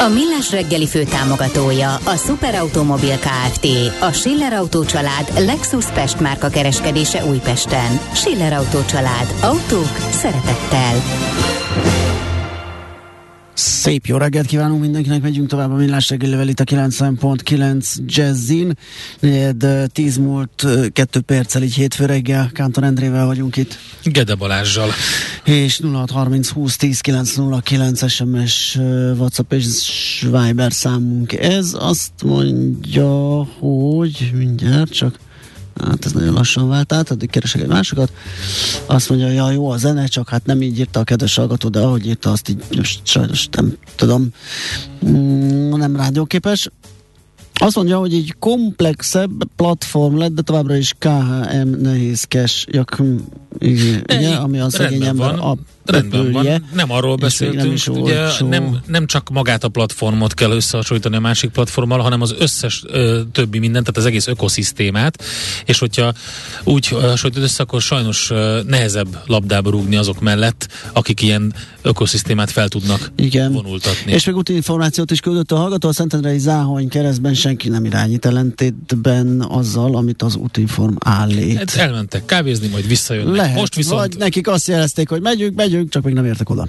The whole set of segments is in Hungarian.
A Millás reggeli fő támogatója a Superautomobil KFT, a Schiller Auto család Lexus Pest márka kereskedése Újpesten. Schiller Auto család. Autók szeretettel. Szép jó reggelt kívánunk mindenkinek, megyünk tovább a millás reggelivel itt a 90.9 Jazzin. De 10 múlt 2 perccel, így hétfő reggel, Kántor Endrével vagyunk itt. Gede Balázsjal. És 0630 20 10 909 SMS, WhatsApp és Viber számunk. Ez azt mondja, hogy mindjárt csak hát ez nagyon lassan vált át, addig keresek egy másikat. Azt mondja, ja, jó a zene, csak hát nem így írta a kedves hallgató, de ahogy írta, azt így most sajnos nem tudom, mm, nem rádióképes. Azt mondja, hogy egy komplexebb platform lett, de továbbra is KHM nehézkes, jak, igen, ami a szegény ember a Rendben van, nem arról beszéltünk, nem, is ugye nem, nem csak magát a platformot kell összehasonlítani a másik platformmal, hanem az összes ö, többi mindent, tehát az egész ökoszisztémát, és hogyha úgy hasonlítod össze, akkor sajnos ö, nehezebb labdába rúgni azok mellett, akik ilyen ökoszisztémát fel tudnak Igen. vonultatni. És még úti információt is küldött a hallgató, a Szentendrei Záhony keresztben senki nem irányít ellentétben azzal, amit az útinform állít. Hát elmentek kávézni, majd visszajönnek. Lehet, Most viszont... vagy nekik azt jelezték, hogy megyünk, megyünk, megyünk, csak még nem értek oda.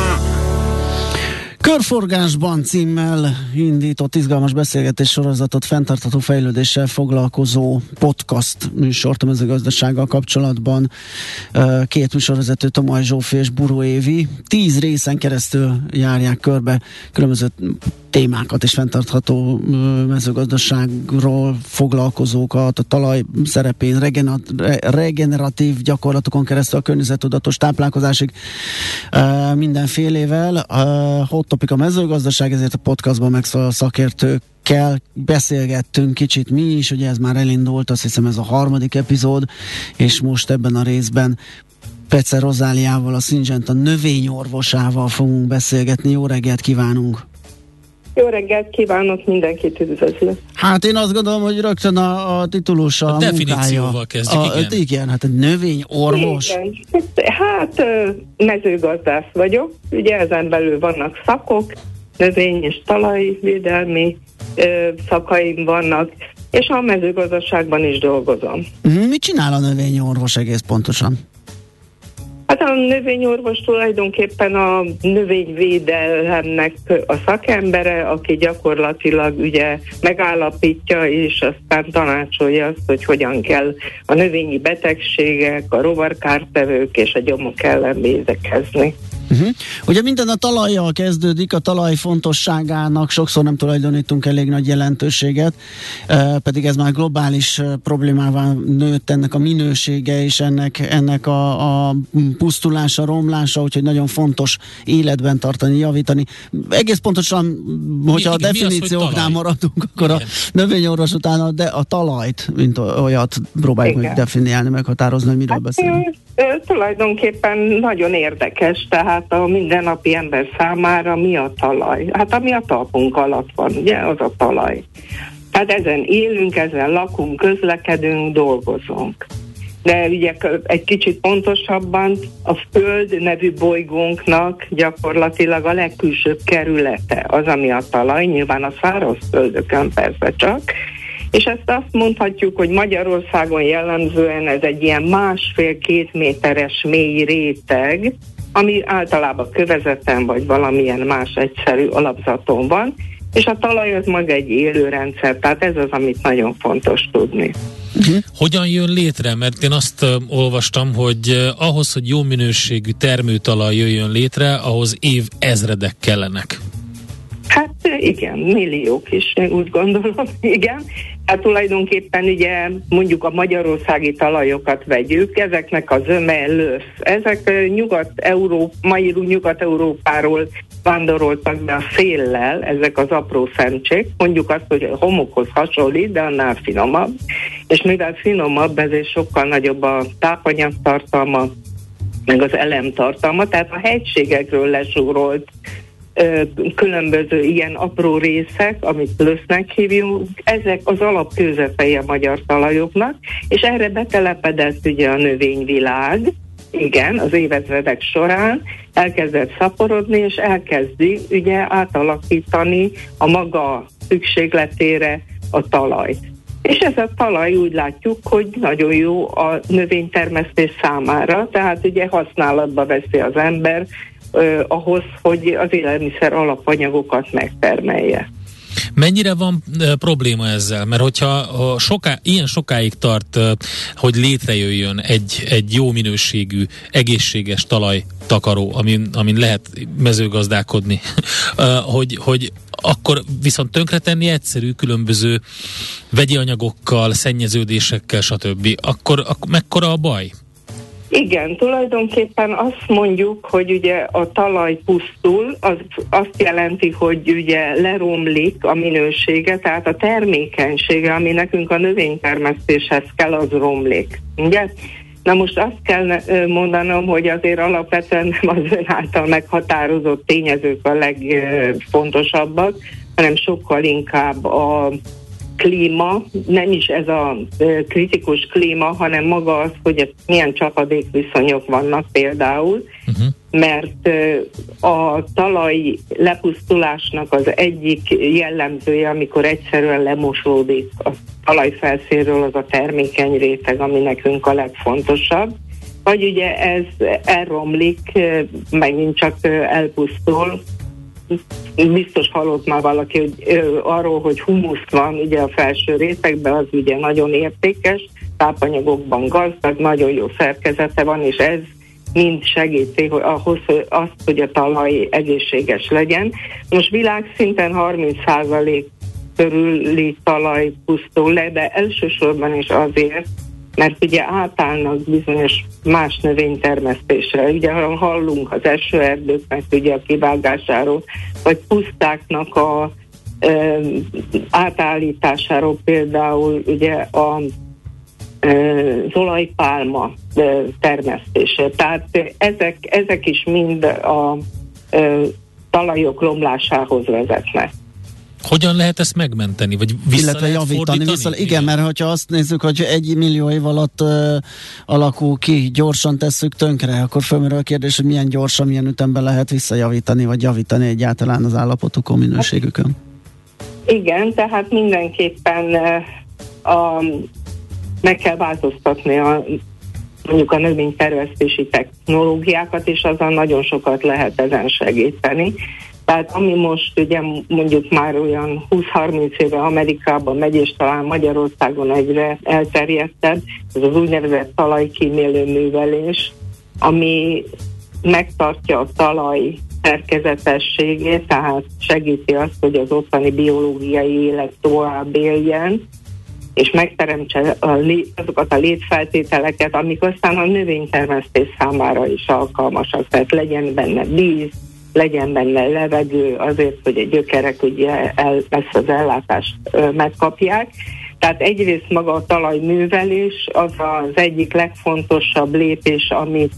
Körforgásban címmel indított izgalmas beszélgetés sorozatot fenntartható fejlődéssel foglalkozó podcast műsort a mezőgazdasággal kapcsolatban. Két műsorvezető, Tomaj Zsófi és Buró Évi. Tíz részen keresztül járják körbe különböző témákat és fenntartható mezőgazdaságról foglalkozókat, a talaj szerepén, regeneratív gyakorlatokon keresztül a környezetudatos táplálkozásig mindenfélével. Hot topic a mezőgazdaság, ezért a podcastban megszólal a szakértőkkel beszélgettünk kicsit mi is, ugye ez már elindult, azt hiszem ez a harmadik epizód, és most ebben a részben Pece Rozáliával, a Syngenta növényorvosával fogunk beszélgetni. Jó reggelt kívánunk! Jó reggelt kívánok, mindenkit üdvözlök. Hát én azt gondolom, hogy rögtön a, a titulus a, a definícióval kezdjük, a, igen. igen, hát egy növényorvos. Igen. Hát mezőgazdász vagyok, ugye ezen belül vannak szakok, növény és talajvédelmi szakaim vannak, és a mezőgazdaságban is dolgozom. Mit csinál a növényorvos egész pontosan? Hát a növényorvos tulajdonképpen a növényvédelemnek a szakembere, aki gyakorlatilag ugye megállapítja és aztán tanácsolja azt, hogy hogyan kell a növényi betegségek, a rovarkártevők és a gyomok ellen védekezni. Uh-huh. Ugye minden a talajjal kezdődik, a talaj fontosságának sokszor nem tulajdonítunk elég nagy jelentőséget, uh, pedig ez már globális uh, problémává nőtt ennek a minősége és ennek, ennek a, a pusztulása, romlása, úgyhogy nagyon fontos életben tartani, javítani. Egész pontosan, hogyha mi, a definícióknál az, maradunk, akkor Igen. a növényorvos után de a talajt, mint olyat próbáljuk Igen. meg definiálni, meghatározni, hogy miről hát, beszélünk. Tulajdonképpen nagyon érdekes, tehát a mindennapi ember számára mi a talaj? Hát ami a talpunk alatt van, ugye, az a talaj. Tehát ezen élünk, ezen lakunk, közlekedünk, dolgozunk. De ugye egy kicsit pontosabban a Föld nevű bolygónknak gyakorlatilag a legkülsőbb kerülete az, ami a talaj, nyilván a száraz földökön persze csak, és ezt azt mondhatjuk, hogy Magyarországon jellemzően ez egy ilyen másfél-két méteres mély réteg, ami általában kövezeten vagy valamilyen más egyszerű alapzaton van, és a talaj az maga egy élő rendszer, tehát ez az, amit nagyon fontos tudni. Uh-huh. Hogyan jön létre? Mert én azt olvastam, hogy ahhoz, hogy jó minőségű termőtalaj jöjjön létre, ahhoz év ezredek kellenek. Hát igen, milliók is, úgy gondolom, igen. Hát tulajdonképpen ugye mondjuk a magyarországi talajokat vegyük, ezeknek a zöme lösz. Ezek nyugat-európ, mai nyugat-európáról vándoroltak be a széllel, ezek az apró szemcsék, mondjuk azt, hogy a homokhoz hasonlít, de annál finomabb, és mivel finomabb, ezért sokkal nagyobb a tápanyagtartalma, meg az elemtartalma, tehát a hegységekről lesúrolt különböző ilyen apró részek, amit lösznek hívjuk, ezek az alapkőzetei a magyar talajoknak, és erre betelepedett ugye a növényvilág, igen, az évezredek során elkezdett szaporodni, és elkezdi ugye átalakítani a maga szükségletére a talajt. És ez a talaj úgy látjuk, hogy nagyon jó a növénytermesztés számára, tehát ugye használatba veszi az ember, eh, ahhoz, hogy az élelmiszer alapanyagokat megtermelje. Mennyire van e, probléma ezzel? Mert hogyha ha soká, ilyen sokáig tart, e, hogy létrejöjjön egy, egy jó minőségű, egészséges talajtakaró, amin, amin lehet mezőgazdálkodni, e, hogy, hogy akkor viszont tönkretenni egyszerű különböző vegyi anyagokkal, szennyeződésekkel, stb. Akkor, akkor mekkora a baj? Igen, tulajdonképpen azt mondjuk, hogy ugye a talaj pusztul, az azt jelenti, hogy ugye leromlik a minősége, tehát a termékenysége, ami nekünk a növénytermesztéshez kell, az romlik. Ugye? Na most azt kell mondanom, hogy azért alapvetően nem az ön által meghatározott tényezők a legfontosabbak, hanem sokkal inkább a klíma, nem is ez a kritikus klíma, hanem maga az, hogy milyen csapadékviszonyok vannak például, uh-huh. mert a talaj lepusztulásnak az egyik jellemzője, amikor egyszerűen lemosódik a talajfelszínről az a termékeny réteg, ami nekünk a legfontosabb, vagy ugye ez elromlik, megint csak elpusztul, biztos hallott már valaki hogy, ö, arról, hogy humusz van ugye a felső rétegben, az ugye nagyon értékes, tápanyagokban gazdag, nagyon jó szerkezete van, és ez mind segíti hogy ahhoz, hogy azt, hogy a talaj egészséges legyen. Most világszinten 30% körüli talaj pusztul le, de elsősorban is azért, mert ugye átállnak bizonyos más növénytermesztésre. Ugye hallunk az esőerdőknek ugye a kivágásáról, vagy pusztáknak a e, átállításáról például ugye a az olajpálma termesztése. Tehát ezek, ezek is mind a talajok romlásához vezetnek. Hogyan lehet ezt megmenteni, vagy vissza Illetve javítani? Vissza, igen, mert hogyha azt nézzük, hogy egy millió év alatt ö, alakul ki, gyorsan tesszük tönkre, akkor fölmerül a kérdés, hogy milyen gyorsan, milyen ütemben lehet visszajavítani, vagy javítani egyáltalán az állapotukon, minőségükön. Igen, tehát mindenképpen a, meg kell változtatni a mondjuk a növénytervesztési technológiákat, és azon nagyon sokat lehet ezen segíteni. Tehát ami most ugye mondjuk már olyan 20-30 éve Amerikában megy, és talán Magyarországon egyre elterjedtebb, ez az úgynevezett talajkímélő művelés, ami megtartja a talaj szerkezetességét, tehát segíti azt, hogy az ottani biológiai élet tovább éljen, és megteremtse a lé, azokat a létfeltételeket, amik aztán a növénytermesztés számára is alkalmasak, tehát legyen benne víz, legyen benne levegő azért, hogy a gyökerek ugye el, ezt az ellátást megkapják. Tehát egyrészt maga a talajművelés az az egyik legfontosabb lépés, amit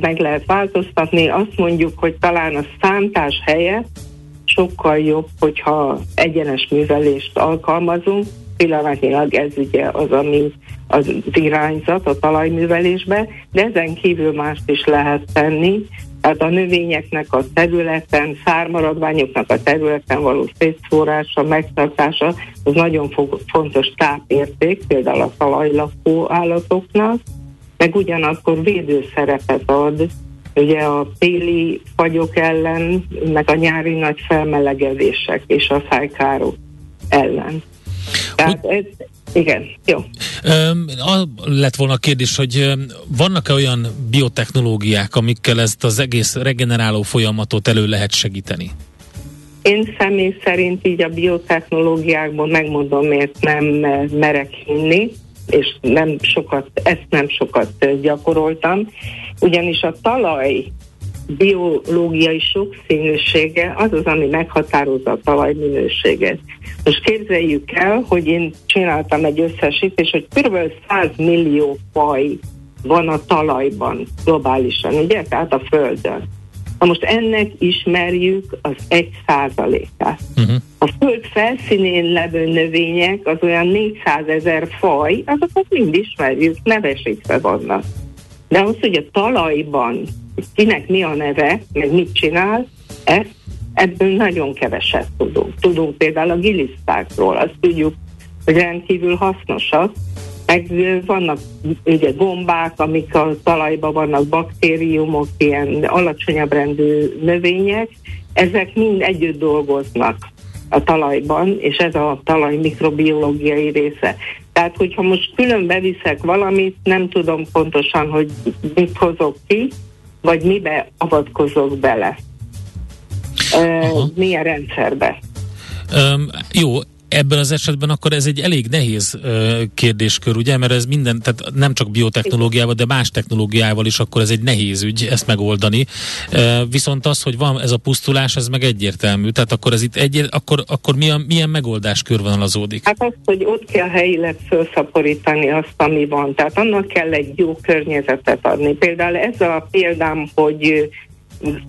meg lehet változtatni. Azt mondjuk, hogy talán a szántás helyett sokkal jobb, hogyha egyenes művelést alkalmazunk. Pillanatnyilag ez ugye az, ami az irányzat a talajművelésbe, de ezen kívül mást is lehet tenni, tehát a növényeknek a területen, szármaradványoknak a területen való szétszórása, megtartása, az nagyon fontos tápérték, például a talajlakó állatoknak, meg ugyanakkor védőszerepet ad ugye a téli fagyok ellen, meg a nyári nagy felmelegedések és a szájkárok ellen. Tehát ez, Igen, jó. Um, lett volna a kérdés, hogy vannak-e olyan biotechnológiák, amikkel ezt az egész regeneráló folyamatot elő lehet segíteni? Én személy szerint így a biotechnológiákból megmondom, miért nem merek hinni, és nem sokat, ezt nem sokat gyakoroltam, ugyanis a talaj biológiai sokszínűsége az az, ami meghatározza a talaj minőséget. Most képzeljük el, hogy én csináltam egy összesítést, hogy kb. 100 millió faj van a talajban globálisan, ugye? Tehát a Földön. Na most ennek ismerjük az egy százalékát. Uh-huh. A föld felszínén levő növények, az olyan 400 ezer faj, azokat mind ismerjük, nevesítve vannak. De az, hogy a talajban kinek mi a neve, meg mit csinál, ezt, ebből nagyon keveset tudunk. Tudunk például a gilisztákról, azt tudjuk, hogy rendkívül hasznosak, meg vannak ugye gombák, amik a talajban vannak, baktériumok, ilyen alacsonyabb rendű növények, ezek mind együtt dolgoznak a talajban, és ez a talaj mikrobiológiai része. Tehát, hogyha most külön beviszek valamit, nem tudom pontosan, hogy mit hozok ki, vagy mibe avatkozok bele. Uh, milyen rendszerbe. Um, jó, ebben az esetben akkor ez egy elég nehéz uh, kérdéskör, ugye, mert ez minden, tehát nem csak biotechnológiával, de más technológiával is akkor ez egy nehéz ügy ezt megoldani. Uh, viszont az, hogy van ez a pusztulás, ez meg egyértelmű. Tehát akkor ez itt egy, akkor, akkor milyen, milyen megoldás körvonalazódik? Hát az, hogy ott kell helyileg felszaporítani azt, ami van. Tehát annak kell egy jó környezetet adni. Például ez a példám, hogy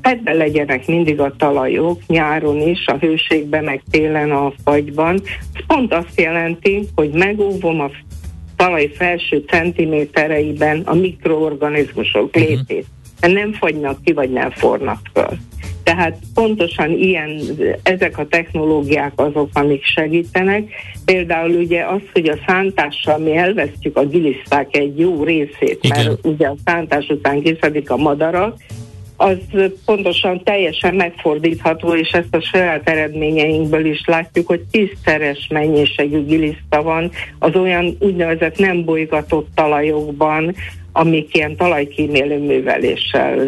fedve legyenek mindig a talajok, nyáron is, a hőségben, meg télen a fagyban. Ez pont azt jelenti, hogy megóvom a talaj felső centimétereiben a mikroorganizmusok uh-huh. létét. Nem fagynak ki, vagy nem fornak föl. Tehát pontosan ilyen, ezek a technológiák azok, amik segítenek. Például ugye az, hogy a szántással mi elvesztjük a giliszták egy jó részét, Igen. mert ugye a szántás után kiszedik a madarak, az pontosan teljesen megfordítható, és ezt a saját eredményeinkből is látjuk, hogy tízszeres mennyiségű giliszta van az olyan úgynevezett nem bolygatott talajokban, amik ilyen talajkímélő műveléssel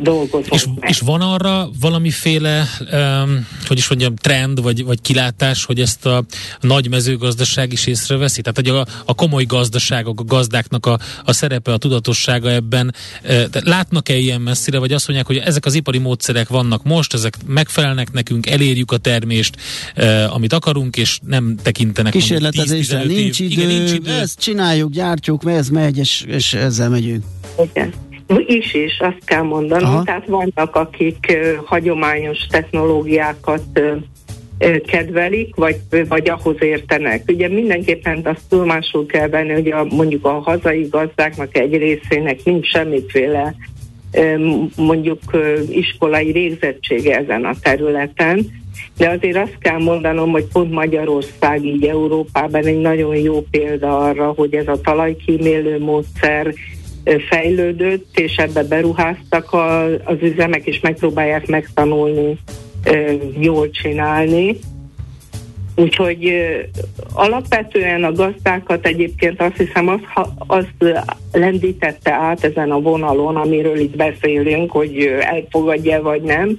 dolgozunk és, és van arra valamiféle, um, hogy is mondjam, trend, vagy, vagy kilátás, hogy ezt a nagy mezőgazdaság is észreveszi? Tehát, hogy a, a komoly gazdaságok, a gazdáknak a, a szerepe, a tudatossága ebben, e, látnak-e ilyen messzire, vagy azt mondják, hogy ezek az ipari módszerek vannak most, ezek megfelelnek nekünk, elérjük a termést, e, amit akarunk, és nem tekintenek Kísérletezésre nincs idő, Igen, nincs idő, ezt csináljuk, gyártjuk, ez megy, és, és ezzel megyünk. Igen. Is is, azt kell mondanom. Aha. Tehát vannak, akik uh, hagyományos technológiákat uh, kedvelik, vagy, vagy ahhoz értenek. Ugye mindenképpen azt tudomásul kell venni, hogy a, mondjuk a hazai gazdáknak egy részének nincs semmiféle mondjuk iskolai végzettsége ezen a területen, de azért azt kell mondanom, hogy pont Magyarország így Európában egy nagyon jó példa arra, hogy ez a talajkímélő módszer fejlődött, és ebbe beruháztak a, az üzemek, és megpróbálják megtanulni jól csinálni. Úgyhogy alapvetően a gazdákat egyébként azt hiszem az, az lendítette át ezen a vonalon, amiről itt beszélünk, hogy elfogadja vagy nem,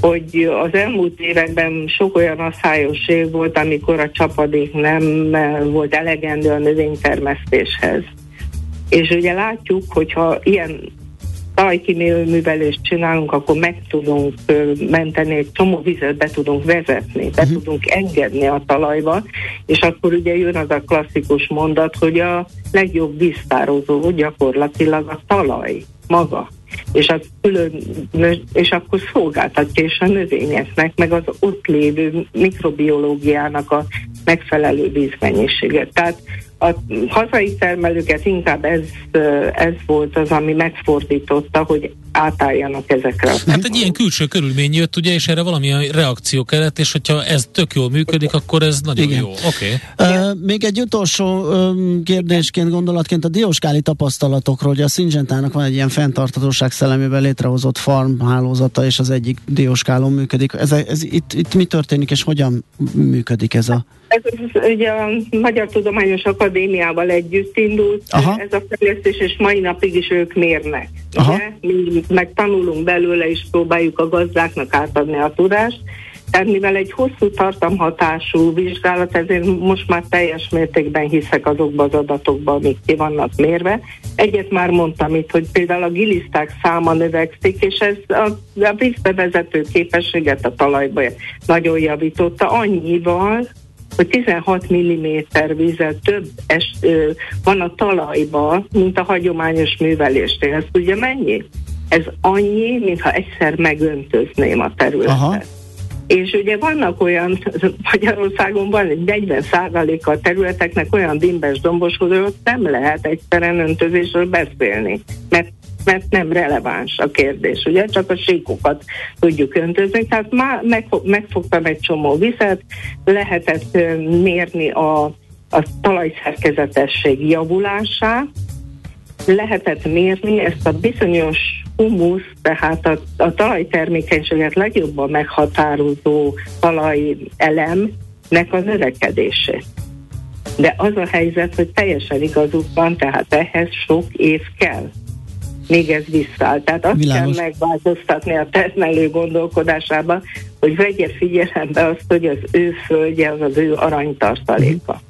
hogy az elmúlt években sok olyan asszályos év volt, amikor a csapadék nem volt elegendő a növénytermesztéshez. És ugye látjuk, hogyha ilyen talajkiművelést csinálunk, akkor meg tudunk menteni, egy csomó vizet be tudunk vezetni, be uh-huh. tudunk engedni a talajba, és akkor ugye jön az a klasszikus mondat, hogy a legjobb víztározó gyakorlatilag a talaj maga és, az külön, és akkor szolgáltatja is a növényeknek, meg az ott lévő mikrobiológiának a megfelelő vízmennyiséget. Tehát a hazai termelőket inkább ez, ez volt az, ami megfordította, hogy átálljanak ezekre. Hát egy ilyen külső körülmény jött, ugye, és erre valamilyen reakció kellett, és hogyha ez tök jól működik, akkor ez nagyon Igen. jó. Okay. Uh, még egy utolsó um, kérdésként, gondolatként a dióskáli tapasztalatokról, hogy a Syngenta-nak van egy ilyen fenntartatóság szellemében létrehozott farm hálózata, és az egyik dióskálon működik. Ez, ez itt, itt mi történik, és hogyan működik ez a Ez ugye a Magyar Tudományos Akadémiával együtt indult Aha. ez a fejlesztés, és mai napig is ők mérnek. Aha. Ugye? Mi meg tanulunk belőle, és próbáljuk a gazdáknak átadni a tudást. Tehát mivel egy hosszú tartamhatású vizsgálat, ezért most már teljes mértékben hiszek azokba az adatokba, amik ki vannak mérve. Egyet már mondtam itt, hogy például a giliszták száma növekszik, és ez a, a vízbevezető képességet a talajba nagyon javította annyival, hogy 16 mm vízzel több es, ö, van a talajban, mint a hagyományos művelésnél. Ez ugye mennyi? Ez annyi, mintha egyszer megöntözném a területet. Aha. És ugye vannak olyan, Magyarországon van egy 40 a területeknek olyan dimbes domboshoz, hogy nem lehet egyszerűen öntözésről beszélni, mert mert nem releváns a kérdés, ugye, csak a síkokat tudjuk öntözni, tehát már megfog, megfogtam egy csomó vizet, lehetett mérni a, a talajszerkezetesség javulását, lehetett mérni ezt a bizonyos humusz, tehát a, a talajtermékenységet legjobban meghatározó talajelemnek a növekedését. De az a helyzet, hogy teljesen igazuk van, tehát ehhez sok év kell még ez visszaáll. Tehát azt Világos. kell megváltoztatni a termelő gondolkodásában, hogy vegye figyelembe azt, hogy az ő földje az az ő aranytartaléka. Mm.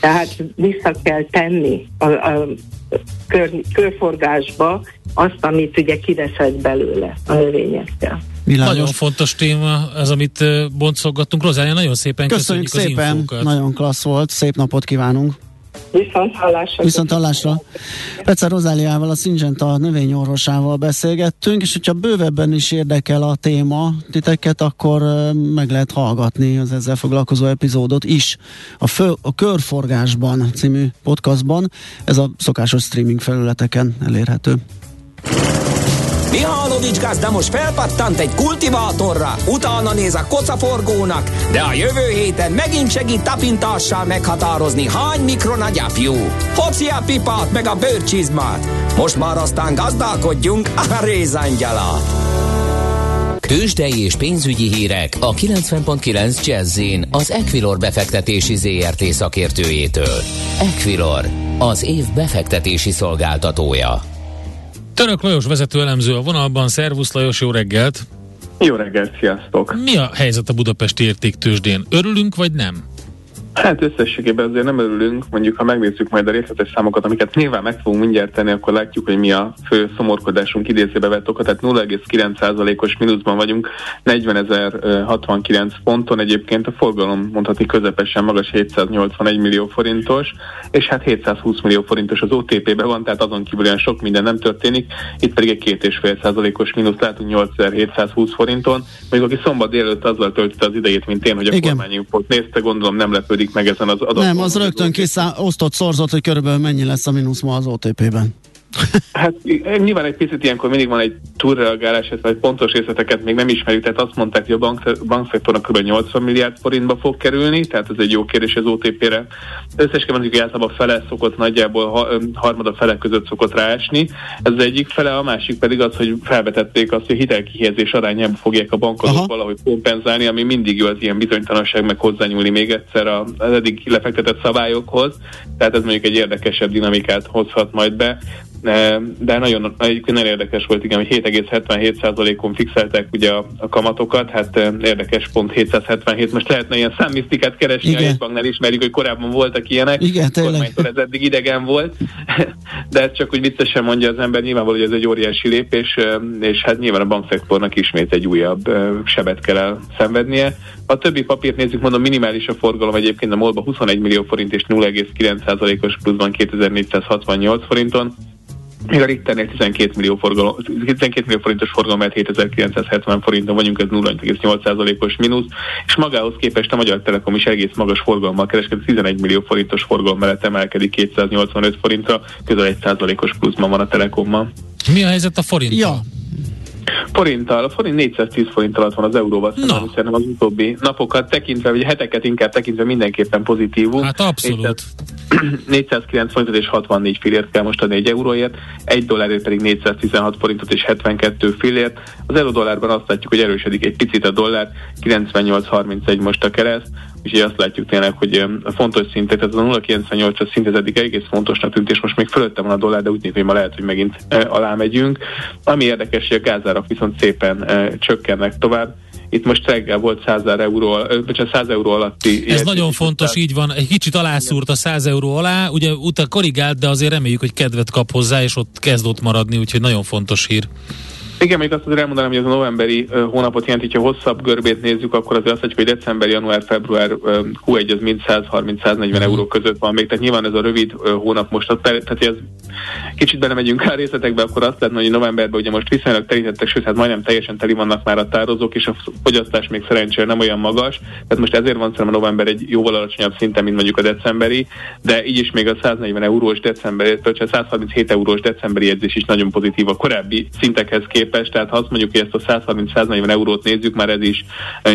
Tehát vissza kell tenni a, a kör, körforgásba azt, amit ugye kiveszed belőle a növényekkel. Világos. Nagyon fontos téma ez, amit boncolgattunk. Rozália, nagyon szépen köszönjük, köszönjük szépen, infókat. nagyon klassz volt, szép napot kívánunk! Viszont hallásra. Viszont hallásra. Pecer Rozáliával, a Syngenta növényorvosával beszélgettünk, és hogyha bővebben is érdekel a téma titeket, akkor meg lehet hallgatni az ezzel foglalkozó epizódot is. A, fő, a Körforgásban című podcastban, ez a szokásos streaming felületeken elérhető. Mihálovics gazda most felpattant egy kultivátorra, utána néz a kocaforgónak, de a jövő héten megint segít tapintással meghatározni, hány mikron a gyapjú. Hoci a pipát meg a bőrcsizmát. Most már aztán gazdálkodjunk a rézangyalát. Tőzsdei és pénzügyi hírek a 90.9 jazz az Equilor befektetési ZRT szakértőjétől. Equilor, az év befektetési szolgáltatója. Török Lajos vezető elemző a vonalban. Szervusz Lajos, jó reggelt! Jó reggelt, sziasztok! Mi a helyzet a budapesti értéktősdén? Örülünk vagy nem? Hát összességében azért nem örülünk, mondjuk ha megnézzük majd a részletes számokat, amiket nyilván meg fogunk mindjárt tenni, akkor látjuk, hogy mi a fő szomorkodásunk idézébe vett oka, tehát 0,9%-os mínuszban vagyunk, 40.069 ponton, egyébként a forgalom mondhatni közepesen magas 781 millió forintos, és hát 720 millió forintos az OTP-be van, tehát azon kívül olyan sok minden nem történik, itt pedig egy 2,5%-os mínusz látunk 8720 forinton, még aki szombat délőtt azzal töltötte az idejét, mint én, hogy a kormányinfót nézte, gondolom nem lepődik meg ezen az adaton. Nem, az rögtön kiszá, osztott, szorzott, hogy körülbelül mennyi lesz a mínusz ma az OTP-ben. Hát nyilván egy picit ilyenkor mindig van egy túlreagálás, ez egy pontos részleteket még nem ismerjük, tehát azt mondták, hogy a bank, bankszektornak kb. 80 milliárd forintba fog kerülni, tehát ez egy jó kérdés az OTP-re. Összességében mondjuk általában fele szokott nagyjából ha, harmada fele között szokott ráesni. Ez az egyik fele, a másik pedig az, hogy felvetették azt, hogy hitelkihelyezés arányában fogják a bankok Aha. valahogy kompenzálni, ami mindig jó az ilyen bizonytalanság, meg hozzányúlni még egyszer az eddig lefektetett szabályokhoz. Tehát ez mondjuk egy érdekesebb dinamikát hozhat majd be de nagyon, egyébként nagyon érdekes volt, igen, hogy 7,77%-on fixeltek ugye a, a kamatokat, hát érdekes pont 777, most lehetne ilyen számmisztikát keresni igen. a jegybanknál, ismerjük, hogy korábban voltak ilyenek, igen, tényleg. ez eddig idegen volt, de ez csak úgy viccesen mondja az ember, nyilvánvaló, hogy ez egy óriási lépés, és hát nyilván a bankszektornak ismét egy újabb sebet kell el szenvednie. A többi papírt nézzük, mondom, minimális a forgalom egyébként a MOL-ba 21 millió forint és 0,9%-os pluszban 2468 forinton, még a Richternél 12 millió, forgalom, 12 millió forintos forgalom, mert 7970 forinton vagyunk, ez 0,8%-os mínusz, és magához képest a Magyar Telekom is egész magas forgalommal kereskedik, 11 millió forintos forgalom mellett emelkedik 285 forintra, közel 1%-os pluszban van a Telekommal. Mi a helyzet a forinttal? Ja. Forinttal, a forint 410 forint alatt van az euróval szemben, no. szerintem az utóbbi napokat tekintve, vagy heteket inkább tekintve mindenképpen pozitívum. Hát abszolút. 409 forintot és 64 fillért kell most adni egy euróért, egy dollárért pedig 416 forintot és 72 fillért. Az euró dollárban azt látjuk, hogy erősödik egy picit a dollár, 98.31 most a kereszt, úgyhogy azt látjuk tényleg, hogy a fontos szintet, ez a 0,98-as szint, ez eddig egész fontosnak tűnt, és most még fölötte van a dollár, de úgy néz, hogy ma lehet, hogy megint alá megyünk. Ami érdekes, hogy a gázárak viszont szépen csökkennek tovább, itt most reggel volt 100 euró, bocsánat, 100 euró alatti. Ez nagyon fontos, tehát... így van. Egy kicsit alászúrt a 100 euró alá, ugye utána korrigált, de azért reméljük, hogy kedvet kap hozzá, és ott kezd ott maradni, úgyhogy nagyon fontos hír. Igen, még azt azért elmondanám, hogy ez a novemberi hónapot jelenti, ha hosszabb görbét nézzük, akkor azért azt látjuk, hogy december, január, február uh, Q1 az mind 130-140 mm. euró között van még, tehát nyilván ez a rövid hónap most, tehát ez kicsit belemegyünk a részletekbe, akkor azt lehetne, hogy novemberben ugye most viszonylag terítettek, sőt, hát majdnem teljesen teli vannak már a tározók, és a fogyasztás még szerencsére nem olyan magas, tehát most ezért van szerintem a november egy jóval alacsonyabb szinten, mint mondjuk a decemberi, de így is még a 140 eurós december, vagy 137 eurós decemberi edzés is nagyon pozitív a korábbi szintekhez képest, tehát ha azt mondjuk, hogy ezt a 130-140 eurót nézzük, már ez is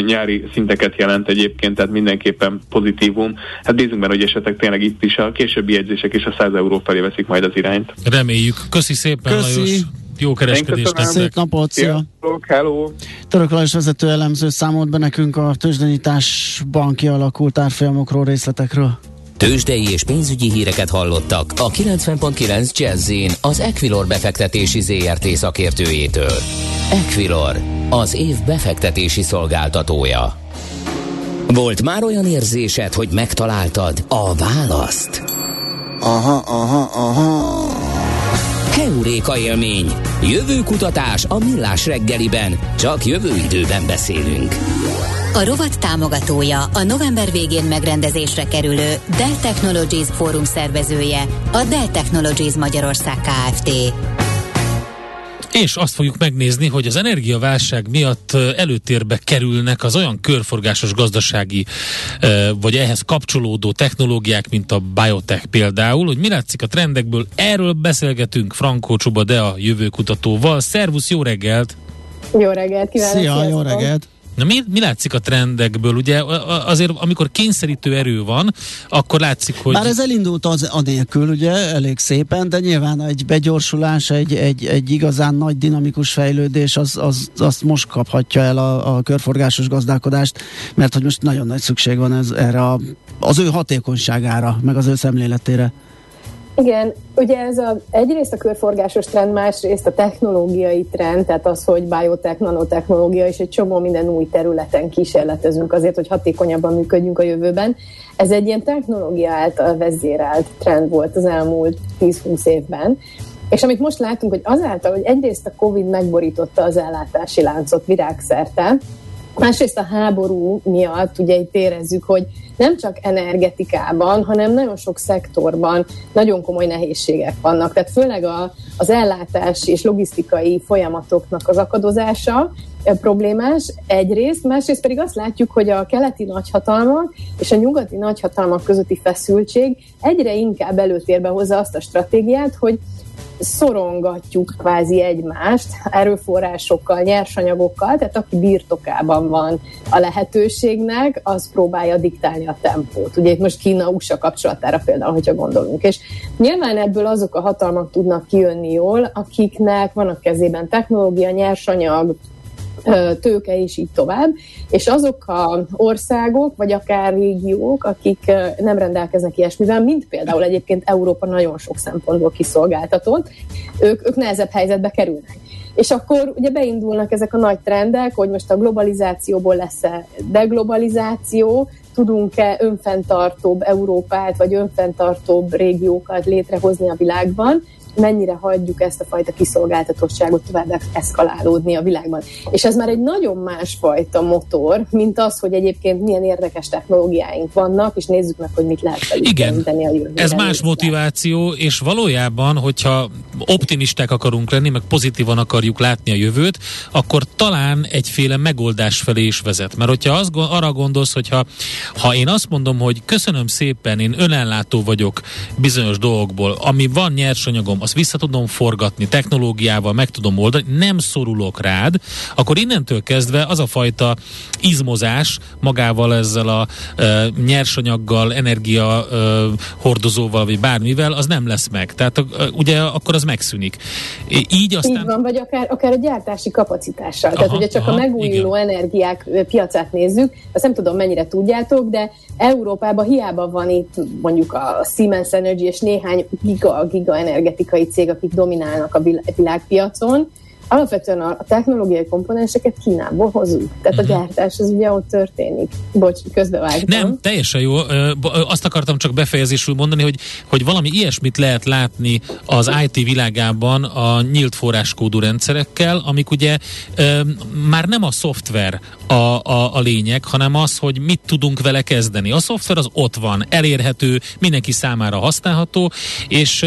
nyári szinteket jelent egyébként, tehát mindenképpen pozitívum. Hát bízunk benne, hogy esetleg tényleg itt is a későbbi edzések is a 100 euró felé veszik majd az irányt. Reméljük. Köszi szépen, Köszi. Lajos. Jó kereskedést nektek. Szép napot, szia! Hello! Török Lajos vezető elemző számolt be nekünk a tőzsdenyításban kialakult árfolyamokról, részletekről. Tőzsdei és pénzügyi híreket hallottak a 90.9 jazz az Equilor befektetési ZRT szakértőjétől. Equilor, az év befektetési szolgáltatója. Volt már olyan érzésed, hogy megtaláltad a választ? Aha, aha, aha. Heuréka élmény. Jövő kutatás a millás reggeliben. Csak jövő időben beszélünk. A rovat támogatója, a november végén megrendezésre kerülő Dell Technologies Fórum szervezője, a Dell Technologies Magyarország Kft. És azt fogjuk megnézni, hogy az energiaválság miatt előtérbe kerülnek az olyan körforgásos gazdasági vagy ehhez kapcsolódó technológiák, mint a biotech például, hogy mi látszik a trendekből. Erről beszélgetünk Frankó Csuba de a jövőkutatóval. Szervusz, jó reggelt! Jó reggelt, kívánok! Szia, jó reggelt! Na mi, mi látszik a trendekből? Ugye azért, amikor kényszerítő erő van, akkor látszik, hogy... Bár ez elindult az anélkül, ugye, elég szépen, de nyilván egy begyorsulás, egy, egy, egy igazán nagy dinamikus fejlődés, az, az, azt most kaphatja el a, a körforgásos gazdálkodást, mert hogy most nagyon nagy szükség van ez, erre a, az ő hatékonyságára, meg az ő szemléletére. Igen, ugye ez a, egyrészt a körforgásos trend, másrészt a technológiai trend, tehát az, hogy biotech, nanotechnológia és egy csomó minden új területen kísérletezünk azért, hogy hatékonyabban működjünk a jövőben. Ez egy ilyen technológia által vezérelt trend volt az elmúlt 10-20 évben. És amit most látunk, hogy azáltal, hogy egyrészt a COVID megborította az ellátási láncot virágszerte, Másrészt a háború miatt ugye itt érezzük, hogy nem csak energetikában, hanem nagyon sok szektorban nagyon komoly nehézségek vannak. Tehát főleg a, az ellátás és logisztikai folyamatoknak az akadozása e, problémás egyrészt, másrészt pedig azt látjuk, hogy a keleti nagyhatalmak és a nyugati nagyhatalmak közötti feszültség egyre inkább előtérbe hozza azt a stratégiát, hogy szorongatjuk kvázi egymást erőforrásokkal, nyersanyagokkal, tehát aki birtokában van a lehetőségnek, az próbálja diktálni a tempót. Ugye itt most Kína-USA kapcsolatára például, hogyha gondolunk. És nyilván ebből azok a hatalmak tudnak kijönni jól, akiknek van a kezében technológia, nyersanyag, tőke és így tovább, és azok a országok, vagy akár régiók, akik nem rendelkeznek ilyesmivel, mint például egyébként Európa nagyon sok szempontból kiszolgáltatott, ők, ők nehezebb helyzetbe kerülnek. És akkor ugye beindulnak ezek a nagy trendek, hogy most a globalizációból lesz-e deglobalizáció, tudunk-e önfenntartóbb Európát, vagy önfenntartóbb régiókat létrehozni a világban, mennyire hagyjuk ezt a fajta kiszolgáltatottságot tovább eszkalálódni a világban. És ez már egy nagyon másfajta motor, mint az, hogy egyébként milyen érdekes technológiáink vannak, és nézzük meg, hogy mit lehet Igen, a jövőre. ez más motiváció, és valójában, hogyha optimisták akarunk lenni, meg pozitívan akarjuk látni a jövőt, akkor talán egyféle megoldás felé is vezet. Mert hogyha az, arra gondolsz, hogyha ha én azt mondom, hogy köszönöm szépen, én önellátó vagyok bizonyos dolgokból, ami van nyersanyagom, azt vissza tudom forgatni, technológiával meg tudom oldani, nem szorulok rád, akkor innentől kezdve az a fajta izmozás magával ezzel a e, nyersanyaggal, energia e, hordozóval, vagy bármivel, az nem lesz meg. Tehát e, ugye akkor az megszűnik. Így aztán... Így van, vagy akár, akár a gyártási kapacitással. Aha, Tehát ugye csak aha, a megújuló igen. energiák piacát nézzük, azt nem tudom mennyire tudjátok, de Európában hiába van itt mondjuk a Siemens Energy és néhány giga, giga energetikai cég, akik dominálnak a világpiacon, alapvetően a, technológiai komponenseket Kínából hozunk. Tehát uh-huh. a mhm. gyártás az ugye ott történik. Bocs, közbevágtam. Nem, teljesen jó. Azt akartam csak befejezésül mondani, hogy, hogy valami ilyesmit lehet látni az IT világában a nyílt forráskódú rendszerekkel, amik ugye már nem a szoftver a, a, a lényeg, hanem az, hogy mit tudunk vele kezdeni. A szoftver az ott van, elérhető, mindenki számára használható, és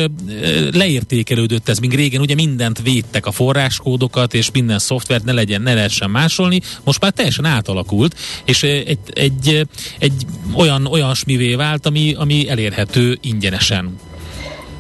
leértékelődött ez, míg régen ugye mindent védtek a forráskód, kódokat és minden szoftvert ne legyen, ne lehessen másolni, most már teljesen átalakult, és egy, egy, egy olyan olyasmivé vált, ami, ami elérhető ingyenesen.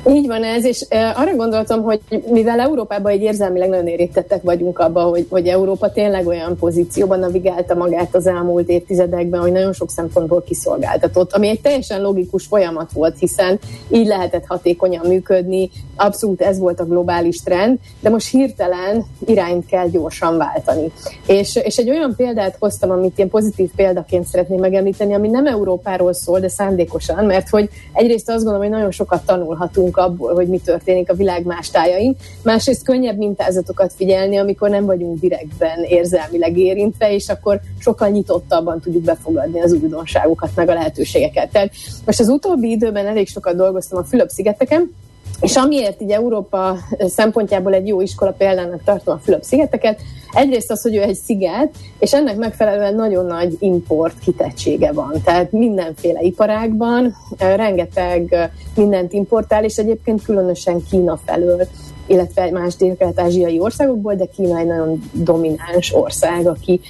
Így van ez, és arra gondoltam, hogy mivel Európában egy érzelmileg nagyon érintettek vagyunk abban, hogy, hogy Európa tényleg olyan pozícióban navigálta magát az elmúlt évtizedekben, hogy nagyon sok szempontból kiszolgáltatott, ami egy teljesen logikus folyamat volt, hiszen így lehetett hatékonyan működni, abszolút ez volt a globális trend, de most hirtelen irányt kell gyorsan váltani. És, és egy olyan példát hoztam, amit ilyen pozitív példaként szeretném megemlíteni, ami nem Európáról szól, de szándékosan, mert hogy egyrészt azt gondolom, hogy nagyon sokat tanulhatunk tanulunk abból, hogy mi történik a világ más tájain. Másrészt könnyebb mintázatokat figyelni, amikor nem vagyunk direktben érzelmileg érintve, és akkor sokkal nyitottabban tudjuk befogadni az újdonságokat, meg a lehetőségeket. Tehát most az utóbbi időben elég sokat dolgoztam a Fülöp-szigeteken, és amiért így Európa szempontjából egy jó iskola példának tartom a Fülöp-szigeteket, egyrészt az, hogy ő egy sziget, és ennek megfelelően nagyon nagy import kitettsége van. Tehát mindenféle iparágban rengeteg mindent importál, és egyébként különösen Kína felől illetve más dél-kelet-ázsiai országokból, de Kína egy nagyon domináns ország, aki,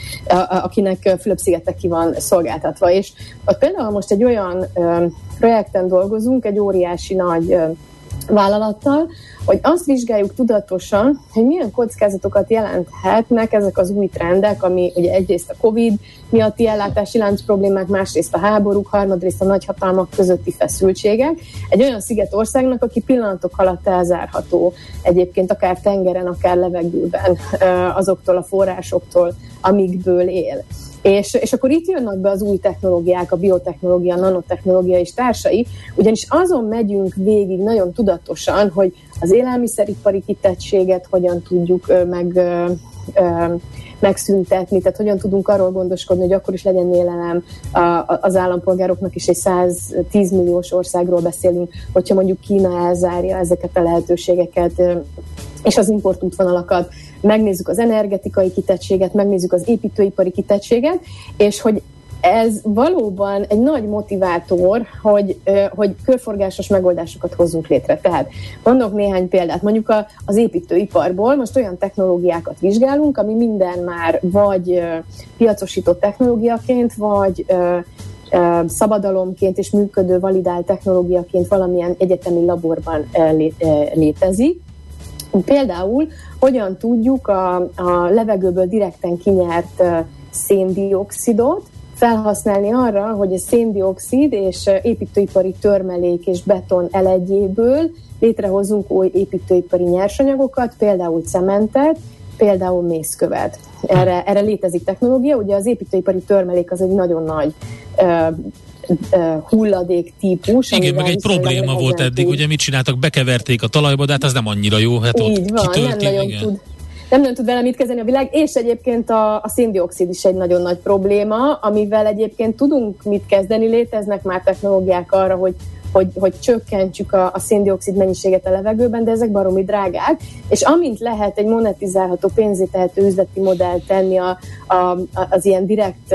akinek Fülöp-szigetek ki van szolgáltatva. És ott például most egy olyan projekten dolgozunk, egy óriási nagy vállalattal, hogy azt vizsgáljuk tudatosan, hogy milyen kockázatokat jelenthetnek ezek az új trendek, ami ugye egyrészt a COVID miatti ellátási lánc problémák, másrészt a háborúk, harmadrészt a nagyhatalmak közötti feszültségek. Egy olyan szigetországnak, aki pillanatok alatt elzárható egyébként akár tengeren, akár levegőben azoktól a forrásoktól, amikből él. És, és akkor itt jönnek be az új technológiák, a biotechnológia, a nanotechnológia és társai, ugyanis azon megyünk végig nagyon tudatosan, hogy az élelmiszeripari kitettséget hogyan tudjuk meg megszüntetni, tehát hogyan tudunk arról gondoskodni, hogy akkor is legyen élelem. Az állampolgároknak is egy 110 milliós országról beszélünk, hogyha mondjuk Kína elzárja ezeket a lehetőségeket és az importútvonalakat, megnézzük az energetikai kitettséget, megnézzük az építőipari kitettséget, és hogy ez valóban egy nagy motivátor, hogy, hogy körforgásos megoldásokat hozzunk létre. Tehát mondok néhány példát. Mondjuk a, az építőiparból most olyan technológiákat vizsgálunk, ami minden már vagy piacosított technológiaként, vagy szabadalomként és működő, validált technológiaként valamilyen egyetemi laborban létezik. Például hogyan tudjuk a, a levegőből direkten kinyert széndiokszidot felhasználni arra, hogy a széndiokszid és építőipari törmelék és beton elegyéből létrehozunk új építőipari nyersanyagokat, hullámú cementet, például mészkövet. Erre, erre létezik technológia, ugye az építőipari törmelék az egy nagyon nagy hulladék típus. Igen, meg egy probléma volt eddig, tud. ugye mit csináltak, bekeverték a talajba, de hát az nem annyira jó. Hát Így ott van, kitörték, nem nagyon igen. tud nem nagyon tud vele mit kezdeni a világ, és egyébként a, a széndiokszid is egy nagyon nagy probléma, amivel egyébként tudunk mit kezdeni, léteznek már technológiák arra, hogy hogy, hogy csökkentsük a, a széndiokszid mennyiséget a levegőben, de ezek baromi drágák, és amint lehet egy monetizálható, pénzétehető üzleti modell tenni a, a, az ilyen direkt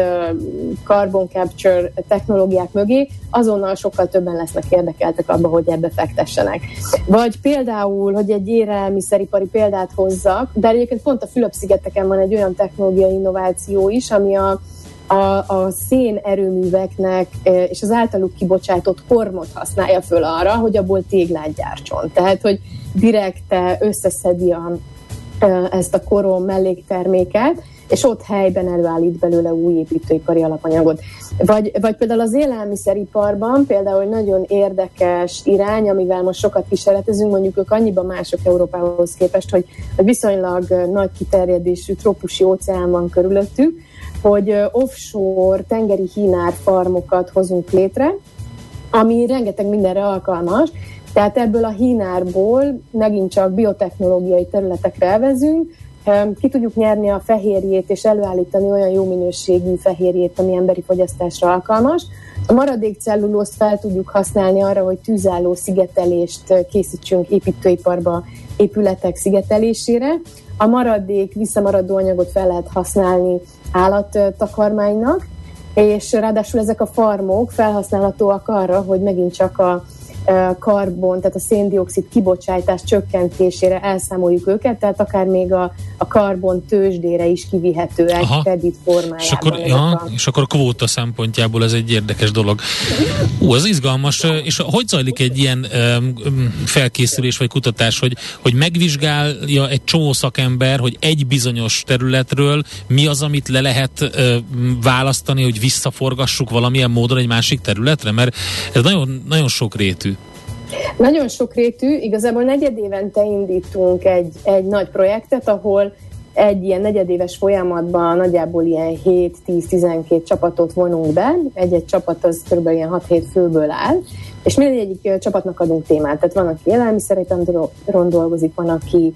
carbon capture technológiák mögé, azonnal sokkal többen lesznek érdekeltek abba, hogy ebbe fektessenek. Vagy például, hogy egy élelmiszeripari példát hozzak, de egyébként pont a Fülöp-szigeteken van egy olyan technológiai innováció is, ami a a, a szén erőműveknek és az általuk kibocsátott kormot használja föl arra, hogy abból téglát gyártson. Tehát, hogy direkte összeszedi a, ezt a korom mellékterméket, és ott helyben előállít belőle új építőipari alapanyagot. Vagy, vagy például az élelmiszeriparban például nagyon érdekes irány, amivel most sokat kísérletezünk, mondjuk ők annyiban mások Európához képest, hogy, hogy viszonylag nagy kiterjedésű trópusi óceán van körülöttük, hogy offshore tengeri hínár farmokat hozunk létre, ami rengeteg mindenre alkalmas, tehát ebből a hínárból megint csak biotechnológiai területekre elvezünk, ki tudjuk nyerni a fehérjét és előállítani olyan jó minőségű fehérjét, ami emberi fogyasztásra alkalmas. A maradék cellulózt fel tudjuk használni arra, hogy tűzálló szigetelést készítsünk építőiparba épületek szigetelésére. A maradék visszamaradó anyagot fel lehet használni állattakarmánynak, és ráadásul ezek a farmok felhasználhatóak arra, hogy megint csak a karbon, tehát a széndiokszid kibocsátás csökkentésére elszámoljuk őket, tehát akár még a, a karbon tőzsdére is kivihetőek kredit formájában. És akkor, ja, a... és akkor kvóta szempontjából ez egy érdekes dolog. Ú, az izgalmas. És hogy zajlik egy ilyen um, felkészülés vagy kutatás, hogy, hogy megvizsgálja egy csomó szakember, hogy egy bizonyos területről mi az, amit le lehet uh, választani, hogy visszaforgassuk valamilyen módon egy másik területre? Mert ez nagyon, nagyon sok rétű. Nagyon sokrétű, igazából negyed évente indítunk egy, egy nagy projektet, ahol egy ilyen negyedéves folyamatban nagyjából ilyen 7-10-12 csapatot vonunk be, egy-egy csapat az kb. ilyen 6-7 főből áll, és mindegyik csapatnak adunk témát. Tehát van, aki élelmiszerétendron dolgozik, van, aki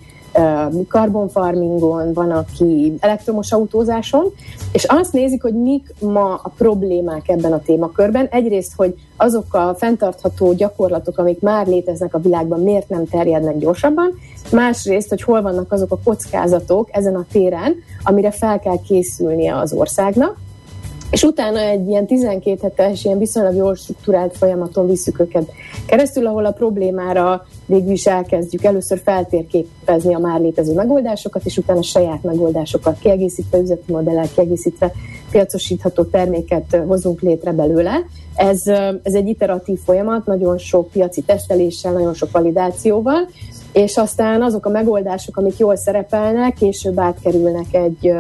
karbonfarmingon, van, aki elektromos autózáson, és azt nézik, hogy mik ma a problémák ebben a témakörben. Egyrészt, hogy azok a fenntartható gyakorlatok, amik már léteznek a világban, miért nem terjednek gyorsabban, másrészt, hogy hol vannak azok a kockázatok ezen a téren, amire fel kell készülnie az országnak, és utána egy ilyen 12 hetes, ilyen viszonylag jól struktúrált folyamaton visszük őket keresztül, ahol a problémára végül is elkezdjük először feltérképezni a már létező megoldásokat, és utána saját megoldásokat kiegészítve, üzleti modellel kiegészítve piacosítható terméket hozunk létre belőle. Ez, ez egy iteratív folyamat, nagyon sok piaci teszteléssel, nagyon sok validációval, és aztán azok a megoldások, amik jól szerepelnek, később átkerülnek egy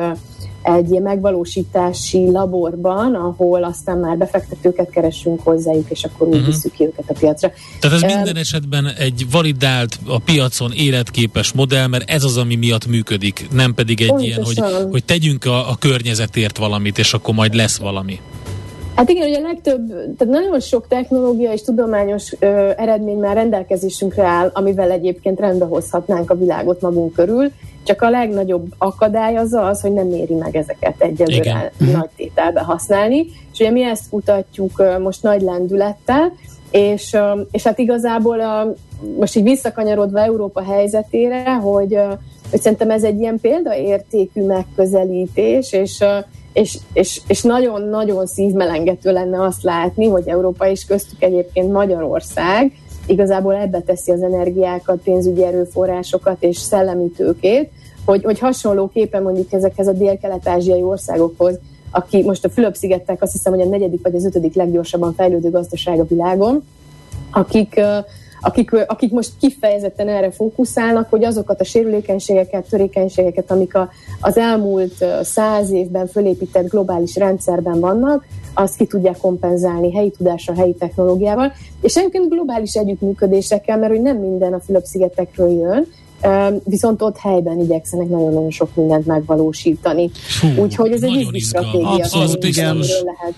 egy ilyen megvalósítási laborban, ahol aztán már befektetőket keresünk hozzájuk, és akkor úgy uh-huh. visszük ki őket a piacra. Tehát ez um, minden esetben egy validált, a piacon életképes modell, mert ez az, ami miatt működik, nem pedig egy pontosan. ilyen, hogy, hogy tegyünk a, a környezetért valamit, és akkor majd lesz valami. Hát igen, ugye a legtöbb, tehát nagyon sok technológia és tudományos ö, eredmény már rendelkezésünkre áll, amivel egyébként rendbehozhatnánk a világot magunk körül, csak a legnagyobb akadály az az, hogy nem éri meg ezeket egyelőre mhm. nagy tételbe használni, és ugye mi ezt kutatjuk ö, most nagy lendülettel, és, ö, és hát igazából a, most így visszakanyarodva Európa helyzetére, hogy, ö, hogy szerintem ez egy ilyen példaértékű megközelítés, és és, és, és nagyon-nagyon szívmelengető lenne azt látni, hogy Európa és köztük egyébként Magyarország igazából ebbe teszi az energiákat, pénzügyi erőforrásokat és szellemi tőkét, hogy, hogy hasonlóképpen mondjuk ezekhez a dél-kelet-ázsiai országokhoz, aki most a Fülöp-szigetek azt hiszem, hogy a negyedik vagy az ötödik leggyorsabban fejlődő gazdaság a világon, akik akik, akik most kifejezetten erre fókuszálnak, hogy azokat a sérülékenységeket, törékenységeket, amik a, az elmúlt száz évben fölépített globális rendszerben vannak, azt ki tudják kompenzálni helyi tudással, helyi technológiával, és egyébként globális együttműködésekkel, mert hogy nem minden a Fülöp-szigetekről jön, viszont ott helyben igyekszenek nagyon-nagyon sok mindent megvalósítani. Úgyhogy ez egy üzleti stratégia. Abszolút, igen. lehet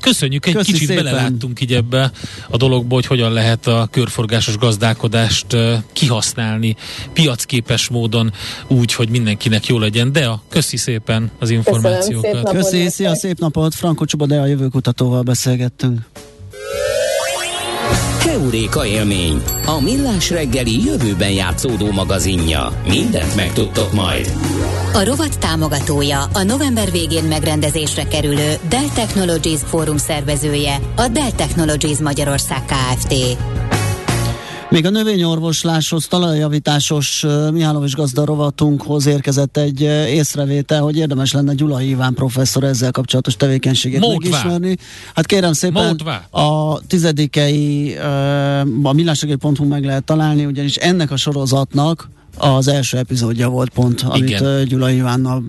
Köszönjük, egy Köszi kicsit szépen. beleláttunk így ebbe a dologba, hogy hogyan lehet a körforgásos gazdálkodást kihasználni piacképes módon úgy, hogy mindenkinek jó legyen. De a köszi szépen az információkat. Köszi, szia, szép napot! Franko Csuba Dea jövőkutatóval beszélgettünk. Heuréka élmény, a millás reggeli jövőben játszódó magazinja. Mindent megtudtok majd. A rovat támogatója, a november végén megrendezésre kerülő Dell Technologies Fórum szervezője, a Dell Technologies Magyarország Kft. Még a növényorvosláshoz, talajjavításos Mihálovics gazda rovatunkhoz érkezett egy észrevétel, hogy érdemes lenne Gyula Iván professzor ezzel kapcsolatos tevékenységét Módvá. megismerni. Hát kérem szépen, Módvá. a tizedikei a millásegély.hu meg lehet találni, ugyanis ennek a sorozatnak az első epizódja volt pont, amit Igen. Gyula Ivánnal...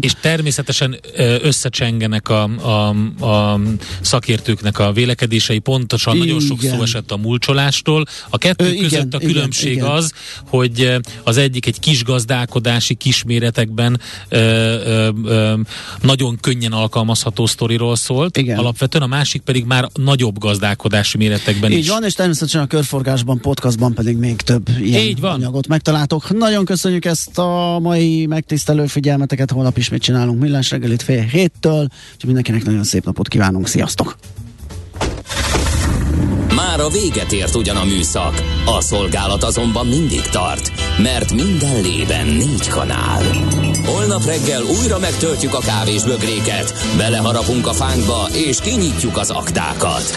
És természetesen összecsengenek a, a, a szakértőknek a vélekedései, pontosan Igen. nagyon sok szó esett a mulcsolástól. A kettő Ö, között igen, a különbség igen, az, hogy az egyik egy kis gazdálkodási kisméretekben ö, ö, ö, nagyon könnyen alkalmazható sztoriról szólt, igen. alapvetően, a másik pedig már nagyobb gazdálkodási méretekben Így is. van, és természetesen a körforgásban, podcastban pedig még több ilyen Így van. anyagot megtalál hallgatók. Nagyon köszönjük ezt a mai megtisztelő figyelmeteket. Holnap ismét csinálunk millás reggelit fél héttől. Úgyhogy mindenkinek nagyon szép napot kívánunk. Sziasztok! Már a véget ért ugyan a műszak. A szolgálat azonban mindig tart, mert minden lében négy kanál. Holnap reggel újra megtöltjük a kávés bögréket, beleharapunk a fánkba és kinyitjuk az aktákat.